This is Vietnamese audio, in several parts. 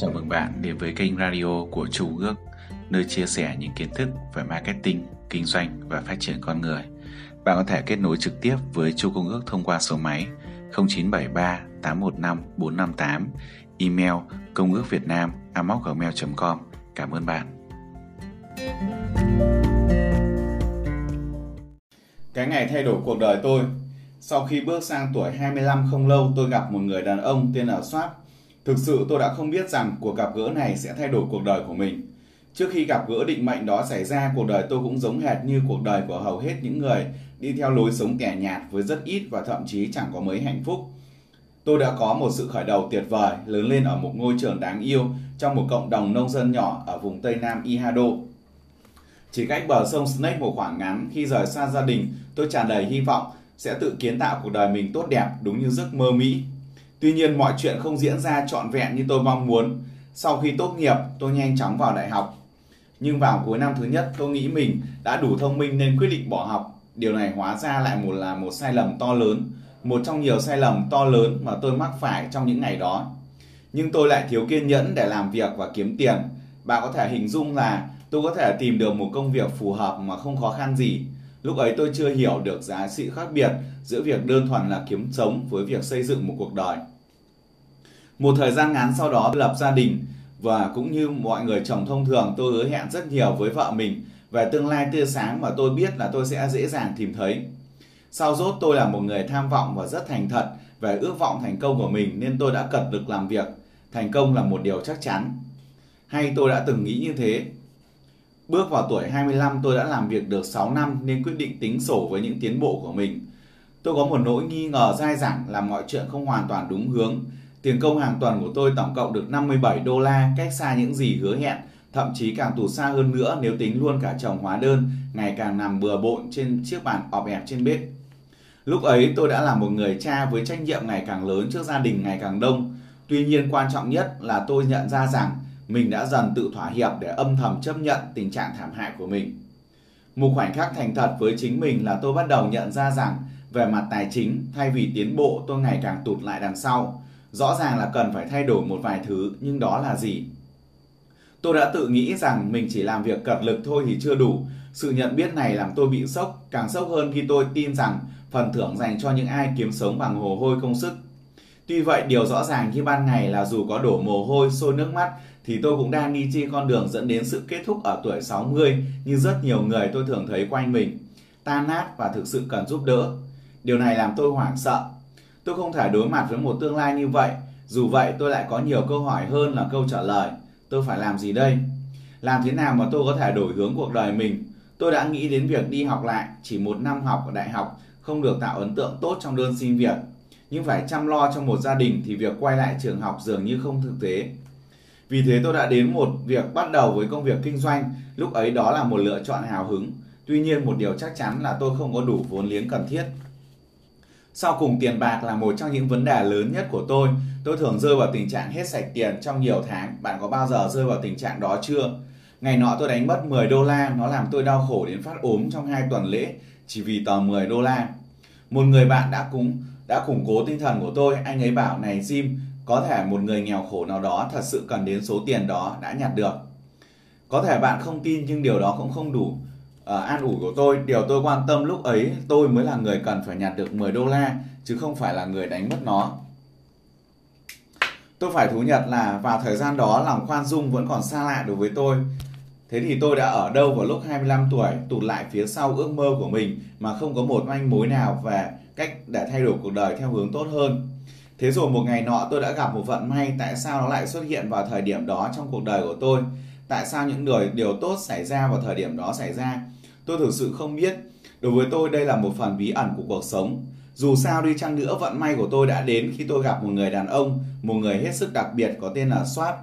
Chào mừng bạn đến với kênh radio của Chu Ước, nơi chia sẻ những kiến thức về marketing, kinh doanh và phát triển con người. Bạn có thể kết nối trực tiếp với Chu Công Ước thông qua số máy 0973 815 458, email công ước việt nam gmail.com. Cảm ơn bạn. Cái ngày thay đổi cuộc đời tôi Sau khi bước sang tuổi 25 không lâu tôi gặp một người đàn ông tên là Soát Thực sự tôi đã không biết rằng cuộc gặp gỡ này sẽ thay đổi cuộc đời của mình. Trước khi gặp gỡ định mệnh đó xảy ra, cuộc đời tôi cũng giống hệt như cuộc đời của hầu hết những người đi theo lối sống kẻ nhạt với rất ít và thậm chí chẳng có mấy hạnh phúc. Tôi đã có một sự khởi đầu tuyệt vời, lớn lên ở một ngôi trường đáng yêu trong một cộng đồng nông dân nhỏ ở vùng Tây Nam Ihado. Chỉ cách bờ sông Snake một khoảng ngắn, khi rời xa gia đình, tôi tràn đầy hy vọng sẽ tự kiến tạo cuộc đời mình tốt đẹp đúng như giấc mơ Mỹ Tuy nhiên mọi chuyện không diễn ra trọn vẹn như tôi mong muốn. Sau khi tốt nghiệp, tôi nhanh chóng vào đại học. Nhưng vào cuối năm thứ nhất, tôi nghĩ mình đã đủ thông minh nên quyết định bỏ học. Điều này hóa ra lại một là một sai lầm to lớn, một trong nhiều sai lầm to lớn mà tôi mắc phải trong những ngày đó. Nhưng tôi lại thiếu kiên nhẫn để làm việc và kiếm tiền. Bạn có thể hình dung là tôi có thể tìm được một công việc phù hợp mà không khó khăn gì. Lúc ấy tôi chưa hiểu được giá trị khác biệt giữa việc đơn thuần là kiếm sống với việc xây dựng một cuộc đời. Một thời gian ngắn sau đó lập gia đình và cũng như mọi người chồng thông thường, tôi hứa hẹn rất nhiều với vợ mình về tương lai tươi sáng mà tôi biết là tôi sẽ dễ dàng tìm thấy. Sau rốt, tôi là một người tham vọng và rất thành thật về ước vọng thành công của mình, nên tôi đã cật lực làm việc. Thành công là một điều chắc chắn. Hay tôi đã từng nghĩ như thế. Bước vào tuổi 25 tôi đã làm việc được 6 năm nên quyết định tính sổ với những tiến bộ của mình. Tôi có một nỗi nghi ngờ dai dẳng là mọi chuyện không hoàn toàn đúng hướng Tiền công hàng tuần của tôi tổng cộng được 57 đô la, cách xa những gì hứa hẹn, thậm chí càng tù xa hơn nữa nếu tính luôn cả chồng hóa đơn, ngày càng nằm bừa bộn trên chiếc bàn ọp ẹp trên bếp. Lúc ấy tôi đã là một người cha với trách nhiệm ngày càng lớn trước gia đình ngày càng đông. Tuy nhiên quan trọng nhất là tôi nhận ra rằng mình đã dần tự thỏa hiệp để âm thầm chấp nhận tình trạng thảm hại của mình. Một khoảnh khắc thành thật với chính mình là tôi bắt đầu nhận ra rằng về mặt tài chính, thay vì tiến bộ tôi ngày càng tụt lại đằng sau. Rõ ràng là cần phải thay đổi một vài thứ, nhưng đó là gì? Tôi đã tự nghĩ rằng mình chỉ làm việc cật lực thôi thì chưa đủ. Sự nhận biết này làm tôi bị sốc, càng sốc hơn khi tôi tin rằng phần thưởng dành cho những ai kiếm sống bằng hồ hôi công sức. Tuy vậy, điều rõ ràng khi ban ngày là dù có đổ mồ hôi, sôi nước mắt thì tôi cũng đang đi trên con đường dẫn đến sự kết thúc ở tuổi 60 như rất nhiều người tôi thường thấy quanh mình. Tan nát và thực sự cần giúp đỡ. Điều này làm tôi hoảng sợ, Tôi không thể đối mặt với một tương lai như vậy. Dù vậy tôi lại có nhiều câu hỏi hơn là câu trả lời. Tôi phải làm gì đây? Làm thế nào mà tôi có thể đổi hướng cuộc đời mình? Tôi đã nghĩ đến việc đi học lại, chỉ một năm học ở đại học không được tạo ấn tượng tốt trong đơn xin việc. Nhưng phải chăm lo trong một gia đình thì việc quay lại trường học dường như không thực tế. Vì thế tôi đã đến một việc bắt đầu với công việc kinh doanh, lúc ấy đó là một lựa chọn hào hứng. Tuy nhiên một điều chắc chắn là tôi không có đủ vốn liếng cần thiết. Sau cùng tiền bạc là một trong những vấn đề lớn nhất của tôi. Tôi thường rơi vào tình trạng hết sạch tiền trong nhiều tháng. Bạn có bao giờ rơi vào tình trạng đó chưa? Ngày nọ tôi đánh mất 10 đô la, nó làm tôi đau khổ đến phát ốm trong hai tuần lễ chỉ vì tờ 10 đô la. Một người bạn đã cúng đã củng cố tinh thần của tôi, anh ấy bảo này Jim, có thể một người nghèo khổ nào đó thật sự cần đến số tiền đó đã nhặt được. Có thể bạn không tin nhưng điều đó cũng không đủ uh, an ủi của tôi điều tôi quan tâm lúc ấy tôi mới là người cần phải nhặt được 10 đô la chứ không phải là người đánh mất nó tôi phải thú nhận là vào thời gian đó lòng khoan dung vẫn còn xa lạ đối với tôi Thế thì tôi đã ở đâu vào lúc 25 tuổi tụt lại phía sau ước mơ của mình mà không có một manh mối nào về cách để thay đổi cuộc đời theo hướng tốt hơn. Thế rồi một ngày nọ tôi đã gặp một vận may tại sao nó lại xuất hiện vào thời điểm đó trong cuộc đời của tôi. Tại sao những điều, điều tốt xảy ra vào thời điểm đó xảy ra Tôi thực sự không biết. Đối với tôi đây là một phần bí ẩn của cuộc sống. Dù sao đi chăng nữa vận may của tôi đã đến khi tôi gặp một người đàn ông, một người hết sức đặc biệt có tên là Swap.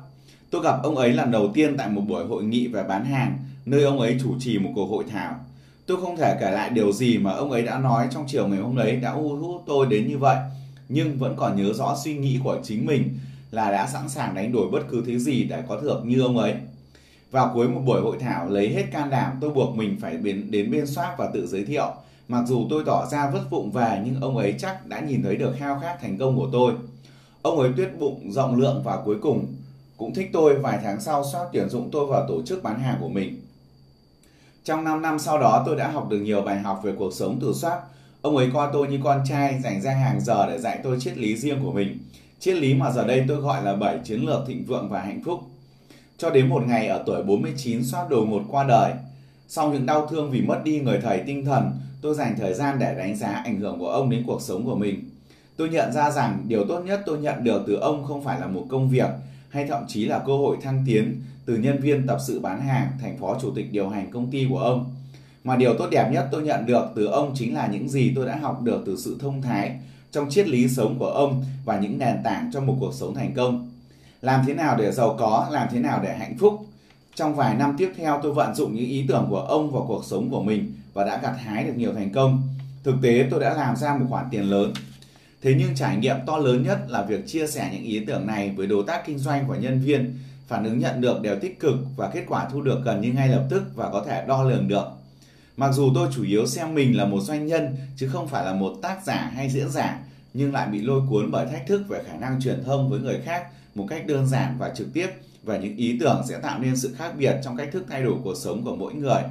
Tôi gặp ông ấy lần đầu tiên tại một buổi hội nghị về bán hàng, nơi ông ấy chủ trì một cuộc hội thảo. Tôi không thể kể lại điều gì mà ông ấy đã nói trong chiều ngày hôm ấy đã thu hút tôi đến như vậy, nhưng vẫn còn nhớ rõ suy nghĩ của chính mình là đã sẵn sàng đánh đổi bất cứ thứ gì để có thưởng như ông ấy. Vào cuối một buổi hội thảo lấy hết can đảm tôi buộc mình phải đến, đến bên soát và tự giới thiệu. Mặc dù tôi tỏ ra vất vụng về nhưng ông ấy chắc đã nhìn thấy được khao khát thành công của tôi. Ông ấy tuyết bụng rộng lượng và cuối cùng cũng thích tôi vài tháng sau soát tuyển dụng tôi vào tổ chức bán hàng của mình. Trong 5 năm sau đó tôi đã học được nhiều bài học về cuộc sống từ soát. Ông ấy coi tôi như con trai dành ra hàng giờ để dạy tôi triết lý riêng của mình. Triết lý mà giờ đây tôi gọi là 7 chiến lược thịnh vượng và hạnh phúc. Cho đến một ngày ở tuổi 49 soát đồ một qua đời. Sau những đau thương vì mất đi người thầy tinh thần, tôi dành thời gian để đánh giá ảnh hưởng của ông đến cuộc sống của mình. Tôi nhận ra rằng điều tốt nhất tôi nhận được từ ông không phải là một công việc hay thậm chí là cơ hội thăng tiến từ nhân viên tập sự bán hàng thành phó chủ tịch điều hành công ty của ông. Mà điều tốt đẹp nhất tôi nhận được từ ông chính là những gì tôi đã học được từ sự thông thái trong triết lý sống của ông và những nền tảng cho một cuộc sống thành công. Làm thế nào để giàu có, làm thế nào để hạnh phúc. Trong vài năm tiếp theo tôi vận dụng những ý tưởng của ông vào cuộc sống của mình và đã gặt hái được nhiều thành công. Thực tế tôi đã làm ra một khoản tiền lớn Thế nhưng trải nghiệm to lớn nhất là việc chia sẻ những ý tưởng này với đối tác kinh doanh và nhân viên, phản ứng nhận được đều tích cực và kết quả thu được gần như ngay lập tức và có thể đo lường được. Mặc dù tôi chủ yếu xem mình là một doanh nhân chứ không phải là một tác giả hay diễn giả, nhưng lại bị lôi cuốn bởi thách thức về khả năng truyền thông với người khác một cách đơn giản và trực tiếp và những ý tưởng sẽ tạo nên sự khác biệt trong cách thức thay đổi cuộc sống của mỗi người.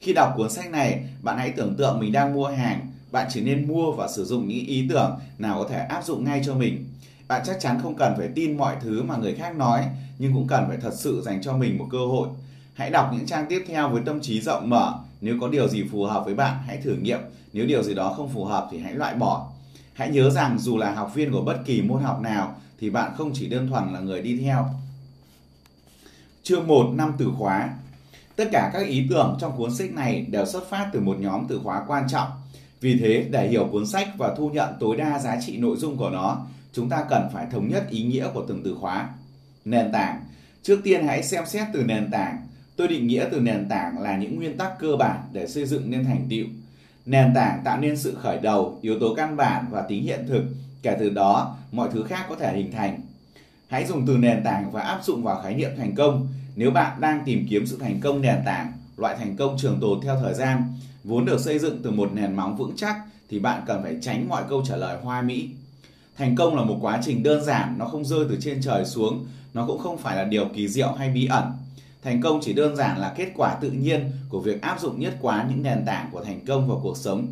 Khi đọc cuốn sách này, bạn hãy tưởng tượng mình đang mua hàng bạn chỉ nên mua và sử dụng những ý tưởng nào có thể áp dụng ngay cho mình. Bạn chắc chắn không cần phải tin mọi thứ mà người khác nói, nhưng cũng cần phải thật sự dành cho mình một cơ hội. Hãy đọc những trang tiếp theo với tâm trí rộng mở. Nếu có điều gì phù hợp với bạn, hãy thử nghiệm. Nếu điều gì đó không phù hợp thì hãy loại bỏ. Hãy nhớ rằng dù là học viên của bất kỳ môn học nào thì bạn không chỉ đơn thuần là người đi theo. Chương 1 năm từ khóa Tất cả các ý tưởng trong cuốn sách này đều xuất phát từ một nhóm từ khóa quan trọng vì thế, để hiểu cuốn sách và thu nhận tối đa giá trị nội dung của nó, chúng ta cần phải thống nhất ý nghĩa của từng từ khóa. Nền tảng. Trước tiên hãy xem xét từ nền tảng. Tôi định nghĩa từ nền tảng là những nguyên tắc cơ bản để xây dựng nên thành tựu. Nền tảng tạo nên sự khởi đầu, yếu tố căn bản và tính hiện thực. Kể từ đó, mọi thứ khác có thể hình thành. Hãy dùng từ nền tảng và áp dụng vào khái niệm thành công. Nếu bạn đang tìm kiếm sự thành công nền tảng, loại thành công trường tồn theo thời gian, vốn được xây dựng từ một nền móng vững chắc thì bạn cần phải tránh mọi câu trả lời hoa mỹ. Thành công là một quá trình đơn giản, nó không rơi từ trên trời xuống, nó cũng không phải là điều kỳ diệu hay bí ẩn. Thành công chỉ đơn giản là kết quả tự nhiên của việc áp dụng nhất quán những nền tảng của thành công vào cuộc sống.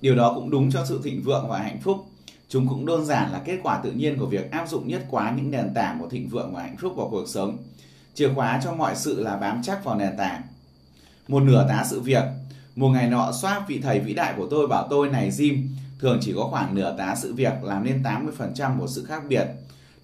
Điều đó cũng đúng cho sự thịnh vượng và hạnh phúc. Chúng cũng đơn giản là kết quả tự nhiên của việc áp dụng nhất quán những nền tảng của thịnh vượng và hạnh phúc vào cuộc sống. Chìa khóa cho mọi sự là bám chắc vào nền tảng. Một nửa tá sự việc, một ngày nọ soát vị thầy vĩ đại của tôi bảo tôi này Jim, thường chỉ có khoảng nửa tá sự việc làm nên 80% của sự khác biệt.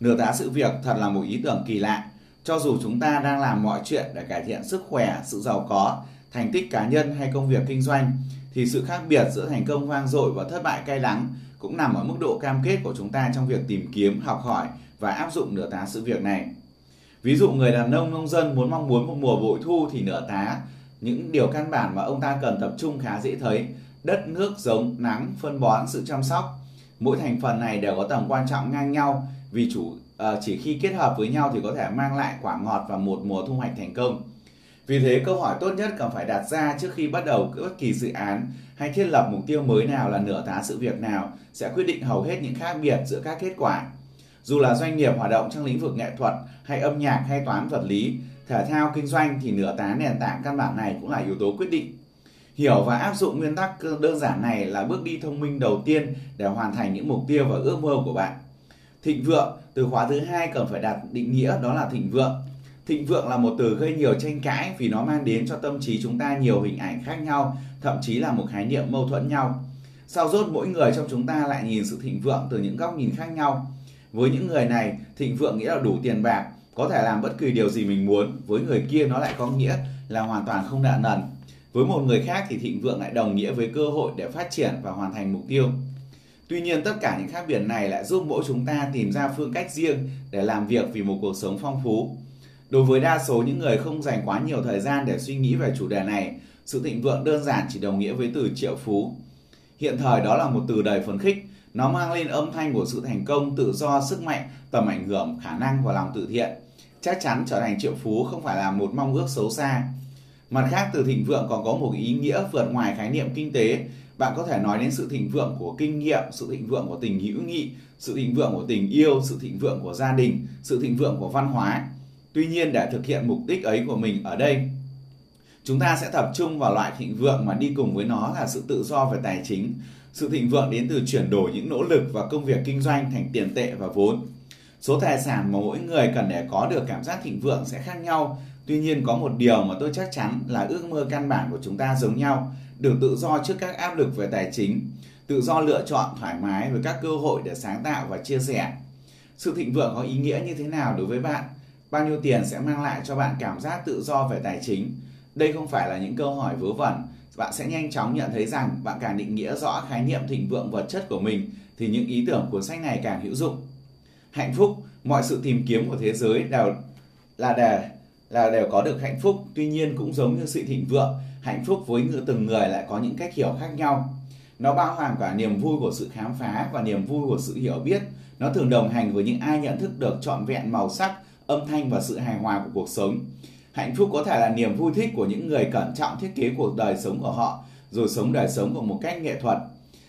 Nửa tá sự việc thật là một ý tưởng kỳ lạ. Cho dù chúng ta đang làm mọi chuyện để cải thiện sức khỏe, sự giàu có, thành tích cá nhân hay công việc kinh doanh, thì sự khác biệt giữa thành công vang dội và thất bại cay đắng cũng nằm ở mức độ cam kết của chúng ta trong việc tìm kiếm, học hỏi và áp dụng nửa tá sự việc này. Ví dụ người đàn ông nông dân muốn mong muốn một mùa bội thu thì nửa tá những điều căn bản mà ông ta cần tập trung khá dễ thấy. Đất nước giống nắng phân bón sự chăm sóc. Mỗi thành phần này đều có tầm quan trọng ngang nhau vì chủ uh, chỉ khi kết hợp với nhau thì có thể mang lại quả ngọt và một mùa thu hoạch thành công. Vì thế câu hỏi tốt nhất cần phải đặt ra trước khi bắt đầu bất kỳ dự án hay thiết lập mục tiêu mới nào là nửa tá sự việc nào sẽ quyết định hầu hết những khác biệt giữa các kết quả dù là doanh nghiệp hoạt động trong lĩnh vực nghệ thuật hay âm nhạc hay toán vật lý thể thao kinh doanh thì nửa tá nền tảng căn bản này cũng là yếu tố quyết định. Hiểu và áp dụng nguyên tắc đơn giản này là bước đi thông minh đầu tiên để hoàn thành những mục tiêu và ước mơ của bạn. Thịnh vượng, từ khóa thứ hai cần phải đặt định nghĩa đó là thịnh vượng. Thịnh vượng là một từ gây nhiều tranh cãi vì nó mang đến cho tâm trí chúng ta nhiều hình ảnh khác nhau, thậm chí là một khái niệm mâu thuẫn nhau. Sau rốt mỗi người trong chúng ta lại nhìn sự thịnh vượng từ những góc nhìn khác nhau. Với những người này, thịnh vượng nghĩa là đủ tiền bạc, có thể làm bất kỳ điều gì mình muốn với người kia nó lại có nghĩa là hoàn toàn không nợ nần với một người khác thì thịnh vượng lại đồng nghĩa với cơ hội để phát triển và hoàn thành mục tiêu tuy nhiên tất cả những khác biệt này lại giúp mỗi chúng ta tìm ra phương cách riêng để làm việc vì một cuộc sống phong phú đối với đa số những người không dành quá nhiều thời gian để suy nghĩ về chủ đề này sự thịnh vượng đơn giản chỉ đồng nghĩa với từ triệu phú hiện thời đó là một từ đầy phấn khích nó mang lên âm thanh của sự thành công, tự do, sức mạnh, tầm ảnh hưởng, khả năng và lòng tự thiện. Chắc chắn trở thành triệu phú không phải là một mong ước xấu xa. Mặt khác, từ thịnh vượng còn có một ý nghĩa vượt ngoài khái niệm kinh tế bạn có thể nói đến sự thịnh vượng của kinh nghiệm sự thịnh vượng của tình hữu nghị sự thịnh vượng của tình yêu sự thịnh vượng của gia đình sự thịnh vượng của văn hóa tuy nhiên để thực hiện mục đích ấy của mình ở đây, chúng ta sẽ tập trung vào loại thịnh vượng mà đi cùng với nó là sự tự do về tài chính. Sự thịnh vượng đến từ chuyển đổi những nỗ lực và công việc kinh doanh thành tiền tệ và vốn. Số tài sản mà mỗi người cần để có được cảm giác thịnh vượng sẽ khác nhau. Tuy nhiên có một điều mà tôi chắc chắn là ước mơ căn bản của chúng ta giống nhau, được tự do trước các áp lực về tài chính, tự do lựa chọn thoải mái với các cơ hội để sáng tạo và chia sẻ. Sự thịnh vượng có ý nghĩa như thế nào đối với bạn? Bao nhiêu tiền sẽ mang lại cho bạn cảm giác tự do về tài chính? Đây không phải là những câu hỏi vớ vẩn. Bạn sẽ nhanh chóng nhận thấy rằng bạn càng định nghĩa rõ khái niệm thịnh vượng vật chất của mình, thì những ý tưởng của sách này càng hữu dụng. Hạnh phúc, mọi sự tìm kiếm của thế giới đều là để, là đều có được hạnh phúc. Tuy nhiên cũng giống như sự thịnh vượng, hạnh phúc với từng người lại có những cách hiểu khác nhau. Nó bao hàm cả niềm vui của sự khám phá và niềm vui của sự hiểu biết. Nó thường đồng hành với những ai nhận thức được trọn vẹn màu sắc âm thanh và sự hài hòa của cuộc sống. Hạnh phúc có thể là niềm vui thích của những người cẩn trọng thiết kế cuộc đời sống của họ, rồi sống đời sống của một cách nghệ thuật.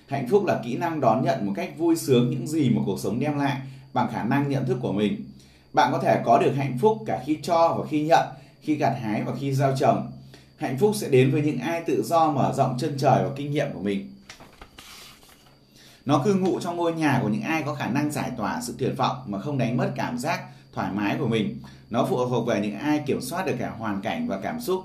Hạnh phúc là kỹ năng đón nhận một cách vui sướng những gì mà cuộc sống đem lại bằng khả năng nhận thức của mình. Bạn có thể có được hạnh phúc cả khi cho và khi nhận, khi gặt hái và khi giao trồng. Hạnh phúc sẽ đến với những ai tự do mở rộng chân trời và kinh nghiệm của mình. Nó cư ngụ trong ngôi nhà của những ai có khả năng giải tỏa sự tuyệt vọng mà không đánh mất cảm giác thoải mái của mình. Nó phụ thuộc về những ai kiểm soát được cả hoàn cảnh và cảm xúc.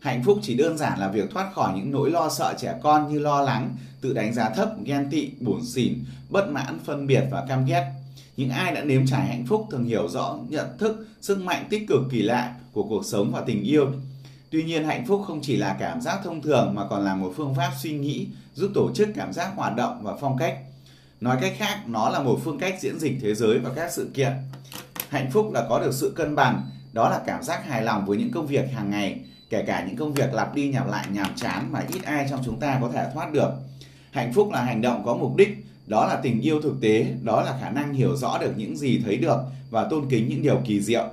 Hạnh phúc chỉ đơn giản là việc thoát khỏi những nỗi lo sợ trẻ con như lo lắng, tự đánh giá thấp, ghen tị, buồn xỉn, bất mãn, phân biệt và cam ghét. Những ai đã nếm trải hạnh phúc thường hiểu rõ nhận thức, sức mạnh tích cực, kỳ lạ của cuộc sống và tình yêu. Tuy nhiên, hạnh phúc không chỉ là cảm giác thông thường mà còn là một phương pháp suy nghĩ, giúp tổ chức cảm giác hoạt động và phong cách. Nói cách khác, nó là một phương cách diễn dịch thế giới và các sự kiện hạnh phúc là có được sự cân bằng. Đó là cảm giác hài lòng với những công việc hàng ngày, kể cả những công việc lặp đi lặp lại nhàm chán mà ít ai trong chúng ta có thể thoát được. Hạnh phúc là hành động có mục đích, đó là tình yêu thực tế, đó là khả năng hiểu rõ được những gì thấy được và tôn kính những điều kỳ diệu.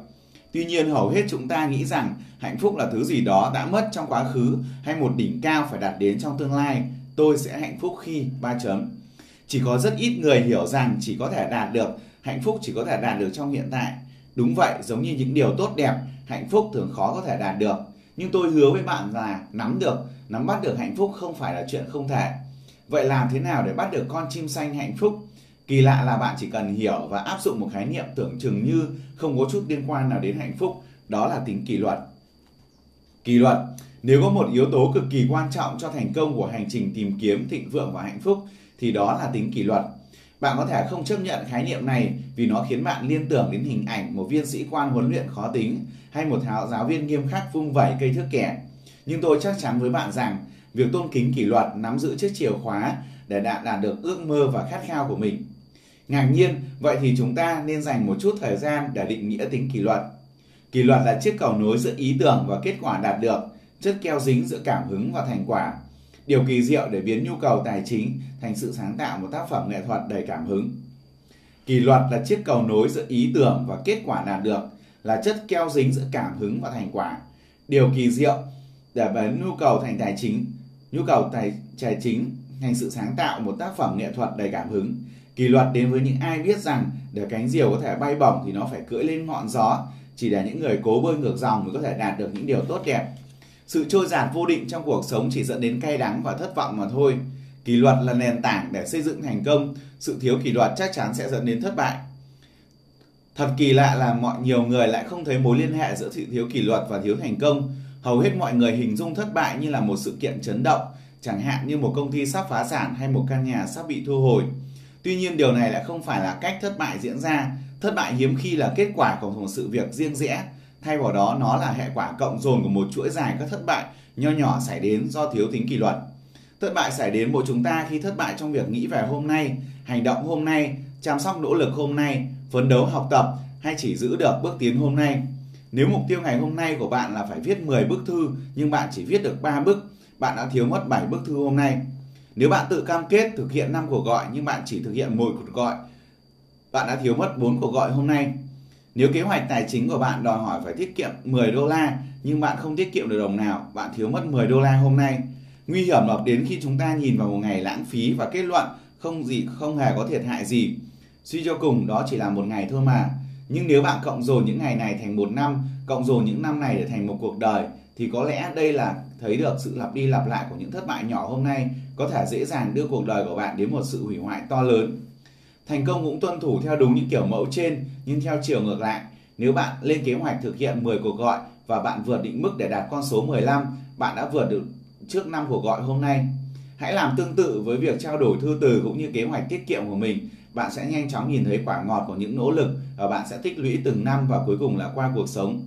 Tuy nhiên, hầu hết chúng ta nghĩ rằng hạnh phúc là thứ gì đó đã mất trong quá khứ hay một đỉnh cao phải đạt đến trong tương lai. Tôi sẽ hạnh phúc khi ba chấm. Chỉ có rất ít người hiểu rằng chỉ có thể đạt được hạnh phúc chỉ có thể đạt được trong hiện tại. Đúng vậy, giống như những điều tốt đẹp, hạnh phúc thường khó có thể đạt được. Nhưng tôi hứa với bạn là nắm được, nắm bắt được hạnh phúc không phải là chuyện không thể. Vậy làm thế nào để bắt được con chim xanh hạnh phúc? Kỳ lạ là bạn chỉ cần hiểu và áp dụng một khái niệm tưởng chừng như không có chút liên quan nào đến hạnh phúc. Đó là tính kỷ luật. Kỷ luật. Nếu có một yếu tố cực kỳ quan trọng cho thành công của hành trình tìm kiếm, thịnh vượng và hạnh phúc, thì đó là tính kỷ luật bạn có thể không chấp nhận khái niệm này vì nó khiến bạn liên tưởng đến hình ảnh một viên sĩ quan huấn luyện khó tính hay một giáo viên nghiêm khắc vung vẩy cây thước kẻ. Nhưng tôi chắc chắn với bạn rằng việc tôn kính kỷ luật nắm giữ chiếc chìa khóa để đạt đạt được ước mơ và khát khao của mình. Ngạc nhiên, vậy thì chúng ta nên dành một chút thời gian để định nghĩa tính kỷ luật. Kỷ luật là chiếc cầu nối giữa ý tưởng và kết quả đạt được, chất keo dính giữa cảm hứng và thành quả điều kỳ diệu để biến nhu cầu tài chính thành sự sáng tạo một tác phẩm nghệ thuật đầy cảm hứng. Kỷ luật là chiếc cầu nối giữa ý tưởng và kết quả đạt được, là chất keo dính giữa cảm hứng và thành quả. Điều kỳ diệu để biến nhu cầu thành tài chính, nhu cầu tài tài chính thành sự sáng tạo một tác phẩm nghệ thuật đầy cảm hứng. Kỷ luật đến với những ai biết rằng để cánh diều có thể bay bổng thì nó phải cưỡi lên ngọn gió, chỉ để những người cố bơi ngược dòng mới có thể đạt được những điều tốt đẹp sự trôi giạt vô định trong cuộc sống chỉ dẫn đến cay đắng và thất vọng mà thôi. Kỷ luật là nền tảng để xây dựng thành công, sự thiếu kỷ luật chắc chắn sẽ dẫn đến thất bại. Thật kỳ lạ là mọi nhiều người lại không thấy mối liên hệ giữa sự thiếu kỷ luật và thiếu thành công. Hầu hết mọi người hình dung thất bại như là một sự kiện chấn động, chẳng hạn như một công ty sắp phá sản hay một căn nhà sắp bị thu hồi. Tuy nhiên điều này lại không phải là cách thất bại diễn ra. Thất bại hiếm khi là kết quả của một sự việc riêng rẽ, thay vào đó nó là hệ quả cộng dồn của một chuỗi dài các thất bại nho nhỏ xảy đến do thiếu tính kỷ luật. Thất bại xảy đến mỗi chúng ta khi thất bại trong việc nghĩ về hôm nay, hành động hôm nay, chăm sóc nỗ lực hôm nay, phấn đấu học tập hay chỉ giữ được bước tiến hôm nay. Nếu mục tiêu ngày hôm nay của bạn là phải viết 10 bức thư nhưng bạn chỉ viết được 3 bức, bạn đã thiếu mất 7 bức thư hôm nay. Nếu bạn tự cam kết thực hiện 5 cuộc gọi nhưng bạn chỉ thực hiện 1 cuộc gọi, bạn đã thiếu mất 4 cuộc gọi hôm nay. Nếu kế hoạch tài chính của bạn đòi hỏi phải tiết kiệm 10 đô la nhưng bạn không tiết kiệm được đồng nào, bạn thiếu mất 10 đô la hôm nay. Nguy hiểm ập đến khi chúng ta nhìn vào một ngày lãng phí và kết luận không gì không hề có thiệt hại gì. Suy cho cùng đó chỉ là một ngày thôi mà. Nhưng nếu bạn cộng dồn những ngày này thành một năm, cộng dồn những năm này để thành một cuộc đời, thì có lẽ đây là thấy được sự lặp đi lặp lại của những thất bại nhỏ hôm nay có thể dễ dàng đưa cuộc đời của bạn đến một sự hủy hoại to lớn. Thành công cũng tuân thủ theo đúng những kiểu mẫu trên nhưng theo chiều ngược lại. Nếu bạn lên kế hoạch thực hiện 10 cuộc gọi và bạn vượt định mức để đạt con số 15, bạn đã vượt được trước năm cuộc gọi hôm nay. Hãy làm tương tự với việc trao đổi thư từ cũng như kế hoạch tiết kiệm của mình. Bạn sẽ nhanh chóng nhìn thấy quả ngọt của những nỗ lực và bạn sẽ tích lũy từng năm và cuối cùng là qua cuộc sống.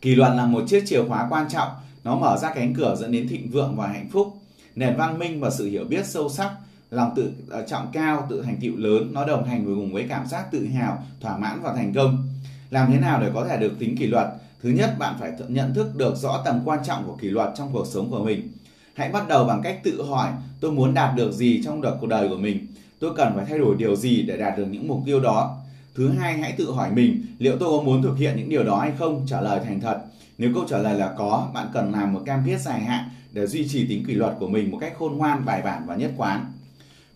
Kỷ luật là một chiếc chìa khóa quan trọng, nó mở ra cánh cửa dẫn đến thịnh vượng và hạnh phúc. Nền văn minh và sự hiểu biết sâu sắc, lòng tự ờ, trọng cao, tự thành tựu lớn, nó đồng hành với cùng với cảm giác tự hào, thỏa mãn và thành công. Làm thế nào để có thể được tính kỷ luật? Thứ nhất, bạn phải nhận thức được rõ tầm quan trọng của kỷ luật trong cuộc sống của mình. Hãy bắt đầu bằng cách tự hỏi tôi muốn đạt được gì trong đợt cuộc đời của mình. Tôi cần phải thay đổi điều gì để đạt được những mục tiêu đó. Thứ hai, hãy tự hỏi mình liệu tôi có muốn thực hiện những điều đó hay không? Trả lời thành thật. Nếu câu trả lời là có, bạn cần làm một cam kết dài hạn để duy trì tính kỷ luật của mình một cách khôn ngoan, bài bản và nhất quán.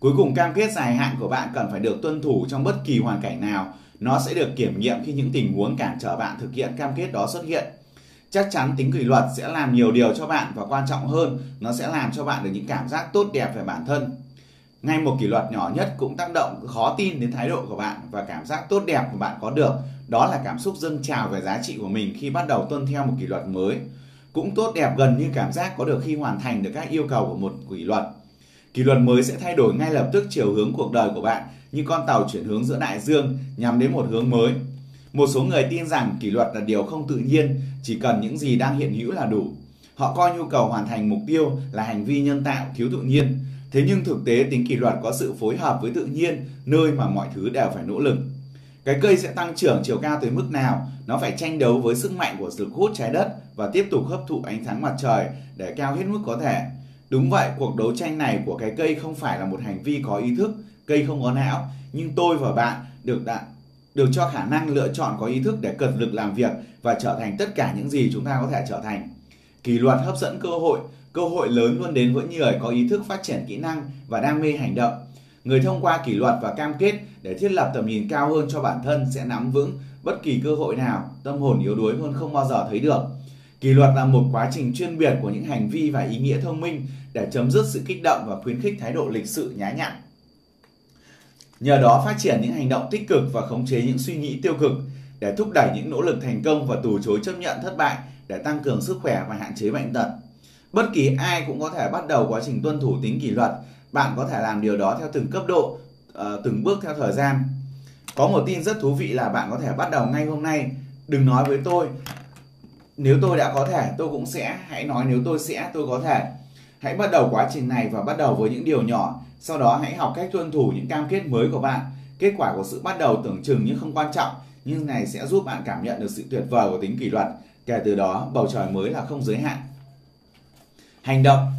Cuối cùng cam kết dài hạn của bạn cần phải được tuân thủ trong bất kỳ hoàn cảnh nào. Nó sẽ được kiểm nghiệm khi những tình huống cản trở bạn thực hiện cam kết đó xuất hiện. Chắc chắn tính kỷ luật sẽ làm nhiều điều cho bạn và quan trọng hơn, nó sẽ làm cho bạn được những cảm giác tốt đẹp về bản thân. Ngay một kỷ luật nhỏ nhất cũng tác động khó tin đến thái độ của bạn và cảm giác tốt đẹp mà bạn có được. Đó là cảm xúc dâng trào về giá trị của mình khi bắt đầu tuân theo một kỷ luật mới. Cũng tốt đẹp gần như cảm giác có được khi hoàn thành được các yêu cầu của một kỷ luật. Kỷ luật mới sẽ thay đổi ngay lập tức chiều hướng cuộc đời của bạn như con tàu chuyển hướng giữa đại dương nhằm đến một hướng mới. Một số người tin rằng kỷ luật là điều không tự nhiên, chỉ cần những gì đang hiện hữu là đủ. Họ coi nhu cầu hoàn thành mục tiêu là hành vi nhân tạo, thiếu tự nhiên. Thế nhưng thực tế tính kỷ luật có sự phối hợp với tự nhiên, nơi mà mọi thứ đều phải nỗ lực. Cái cây sẽ tăng trưởng chiều cao tới mức nào, nó phải tranh đấu với sức mạnh của lực hút trái đất và tiếp tục hấp thụ ánh sáng mặt trời để cao hết mức có thể. Đúng vậy, cuộc đấu tranh này của cái cây không phải là một hành vi có ý thức, cây không có não, nhưng tôi và bạn được đạn được cho khả năng lựa chọn có ý thức để cật lực làm việc và trở thành tất cả những gì chúng ta có thể trở thành. Kỷ luật hấp dẫn cơ hội, cơ hội lớn luôn đến với người có ý thức phát triển kỹ năng và đam mê hành động. Người thông qua kỷ luật và cam kết để thiết lập tầm nhìn cao hơn cho bản thân sẽ nắm vững bất kỳ cơ hội nào, tâm hồn yếu đuối hơn không bao giờ thấy được. Kỷ luật là một quá trình chuyên biệt của những hành vi và ý nghĩa thông minh để chấm dứt sự kích động và khuyến khích thái độ lịch sự nhã nhặn. Nhờ đó phát triển những hành động tích cực và khống chế những suy nghĩ tiêu cực để thúc đẩy những nỗ lực thành công và từ chối chấp nhận thất bại để tăng cường sức khỏe và hạn chế bệnh tật. Bất kỳ ai cũng có thể bắt đầu quá trình tuân thủ tính kỷ luật. Bạn có thể làm điều đó theo từng cấp độ, ờ, từng bước theo thời gian. Có một tin rất thú vị là bạn có thể bắt đầu ngay hôm nay. Đừng nói với tôi nếu tôi đã có thể, tôi cũng sẽ hãy nói nếu tôi sẽ, tôi có thể. Hãy bắt đầu quá trình này và bắt đầu với những điều nhỏ. Sau đó hãy học cách tuân thủ những cam kết mới của bạn. Kết quả của sự bắt đầu tưởng chừng như không quan trọng. Nhưng này sẽ giúp bạn cảm nhận được sự tuyệt vời của tính kỷ luật. Kể từ đó, bầu trời mới là không giới hạn. Hành động.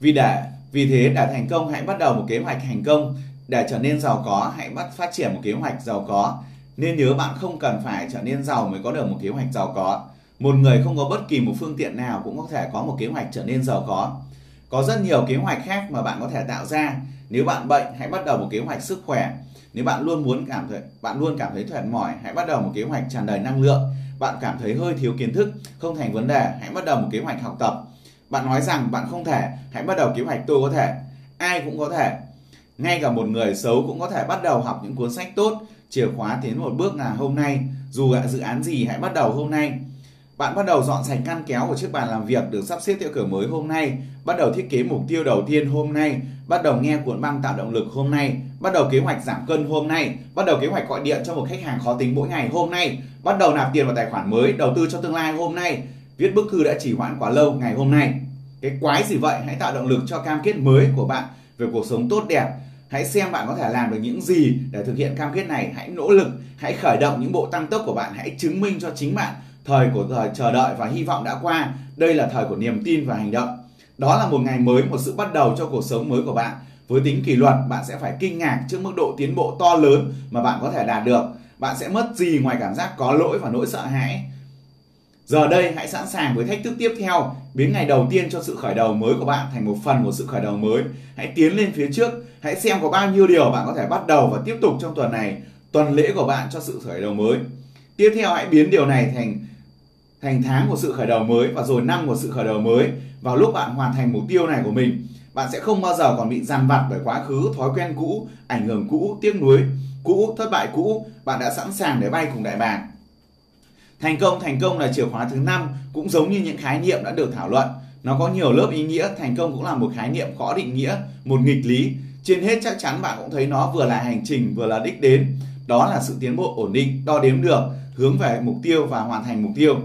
Vì để, vì thế để thành công, hãy bắt đầu một kế hoạch thành công. Để trở nên giàu có, hãy bắt, phát triển một kế hoạch giàu có. Nên nhớ bạn không cần phải trở nên giàu mới có được một kế hoạch giàu có một người không có bất kỳ một phương tiện nào cũng có thể có một kế hoạch trở nên giàu có. Có rất nhiều kế hoạch khác mà bạn có thể tạo ra. Nếu bạn bệnh, hãy bắt đầu một kế hoạch sức khỏe. Nếu bạn luôn muốn cảm thấy, bạn luôn cảm thấy mệt mỏi hãy bắt đầu một kế hoạch tràn đầy năng lượng. Bạn cảm thấy hơi thiếu kiến thức, không thành vấn đề, hãy bắt đầu một kế hoạch học tập. Bạn nói rằng bạn không thể, hãy bắt đầu kế hoạch tôi có thể. Ai cũng có thể. Ngay cả một người xấu cũng có thể bắt đầu học những cuốn sách tốt, chìa khóa tiến một bước là hôm nay. Dù dự án gì, hãy bắt đầu hôm nay bạn bắt đầu dọn sạch ngăn kéo của chiếc bàn làm việc được sắp xếp theo kiểu mới hôm nay, bắt đầu thiết kế mục tiêu đầu tiên hôm nay, bắt đầu nghe cuốn băng tạo động lực hôm nay, bắt đầu kế hoạch giảm cân hôm nay, bắt đầu kế hoạch gọi điện cho một khách hàng khó tính mỗi ngày hôm nay, bắt đầu nạp tiền vào tài khoản mới, đầu tư cho tương lai hôm nay, viết bức thư đã chỉ hoãn quá lâu ngày hôm nay. Cái quái gì vậy? Hãy tạo động lực cho cam kết mới của bạn về cuộc sống tốt đẹp. Hãy xem bạn có thể làm được những gì để thực hiện cam kết này. Hãy nỗ lực, hãy khởi động những bộ tăng tốc của bạn, hãy chứng minh cho chính bạn thời của thời chờ đợi và hy vọng đã qua. Đây là thời của niềm tin và hành động. Đó là một ngày mới một sự bắt đầu cho cuộc sống mới của bạn. Với tính kỷ luật bạn sẽ phải kinh ngạc trước mức độ tiến bộ to lớn mà bạn có thể đạt được. Bạn sẽ mất gì ngoài cảm giác có lỗi và nỗi sợ hãi? Giờ đây hãy sẵn sàng với thách thức tiếp theo, biến ngày đầu tiên cho sự khởi đầu mới của bạn thành một phần của sự khởi đầu mới. Hãy tiến lên phía trước, hãy xem có bao nhiêu điều bạn có thể bắt đầu và tiếp tục trong tuần này, tuần lễ của bạn cho sự khởi đầu mới. Tiếp theo hãy biến điều này thành thành tháng của sự khởi đầu mới và rồi năm của sự khởi đầu mới. Vào lúc bạn hoàn thành mục tiêu này của mình, bạn sẽ không bao giờ còn bị dằn vặt bởi quá khứ, thói quen cũ, ảnh hưởng cũ, tiếc nuối cũ, thất bại cũ. Bạn đã sẵn sàng để bay cùng đại bàng. Thành công, thành công là chìa khóa thứ năm cũng giống như những khái niệm đã được thảo luận. Nó có nhiều lớp ý nghĩa, thành công cũng là một khái niệm khó định nghĩa, một nghịch lý. Trên hết chắc chắn bạn cũng thấy nó vừa là hành trình vừa là đích đến. Đó là sự tiến bộ ổn định, đo đếm được, hướng về mục tiêu và hoàn thành mục tiêu.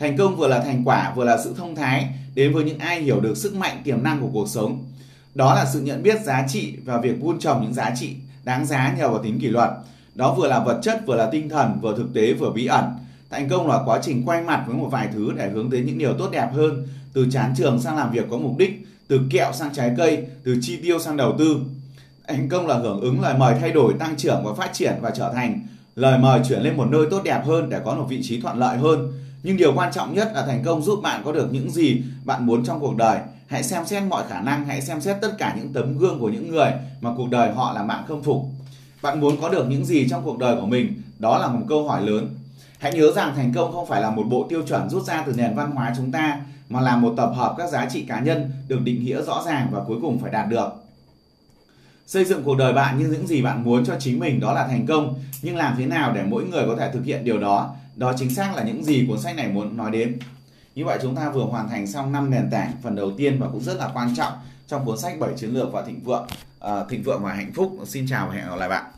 Thành công vừa là thành quả, vừa là sự thông thái đến với những ai hiểu được sức mạnh tiềm năng của cuộc sống. Đó là sự nhận biết giá trị và việc vun trồng những giá trị đáng giá nhờ vào tính kỷ luật. Đó vừa là vật chất, vừa là tinh thần, vừa thực tế, vừa bí ẩn Thành công là quá trình quay mặt với một vài thứ để hướng tới những điều tốt đẹp hơn, từ chán trường sang làm việc có mục đích, từ kẹo sang trái cây, từ chi tiêu sang đầu tư. Thành công là hưởng ứng lời mời thay đổi, tăng trưởng và phát triển và trở thành lời mời chuyển lên một nơi tốt đẹp hơn để có một vị trí thuận lợi hơn. Nhưng điều quan trọng nhất là thành công giúp bạn có được những gì bạn muốn trong cuộc đời. Hãy xem xét mọi khả năng, hãy xem xét tất cả những tấm gương của những người mà cuộc đời họ làm bạn khâm phục. Bạn muốn có được những gì trong cuộc đời của mình? Đó là một câu hỏi lớn Hãy nhớ rằng thành công không phải là một bộ tiêu chuẩn rút ra từ nền văn hóa chúng ta mà là một tập hợp các giá trị cá nhân được định nghĩa rõ ràng và cuối cùng phải đạt được. Xây dựng cuộc đời bạn như những gì bạn muốn cho chính mình đó là thành công, nhưng làm thế nào để mỗi người có thể thực hiện điều đó? Đó chính xác là những gì cuốn sách này muốn nói đến. Như vậy chúng ta vừa hoàn thành xong 5 nền tảng phần đầu tiên và cũng rất là quan trọng trong cuốn sách 7 chiến lược và thịnh vượng, uh, thịnh vượng và hạnh phúc. Xin chào và hẹn gặp lại bạn.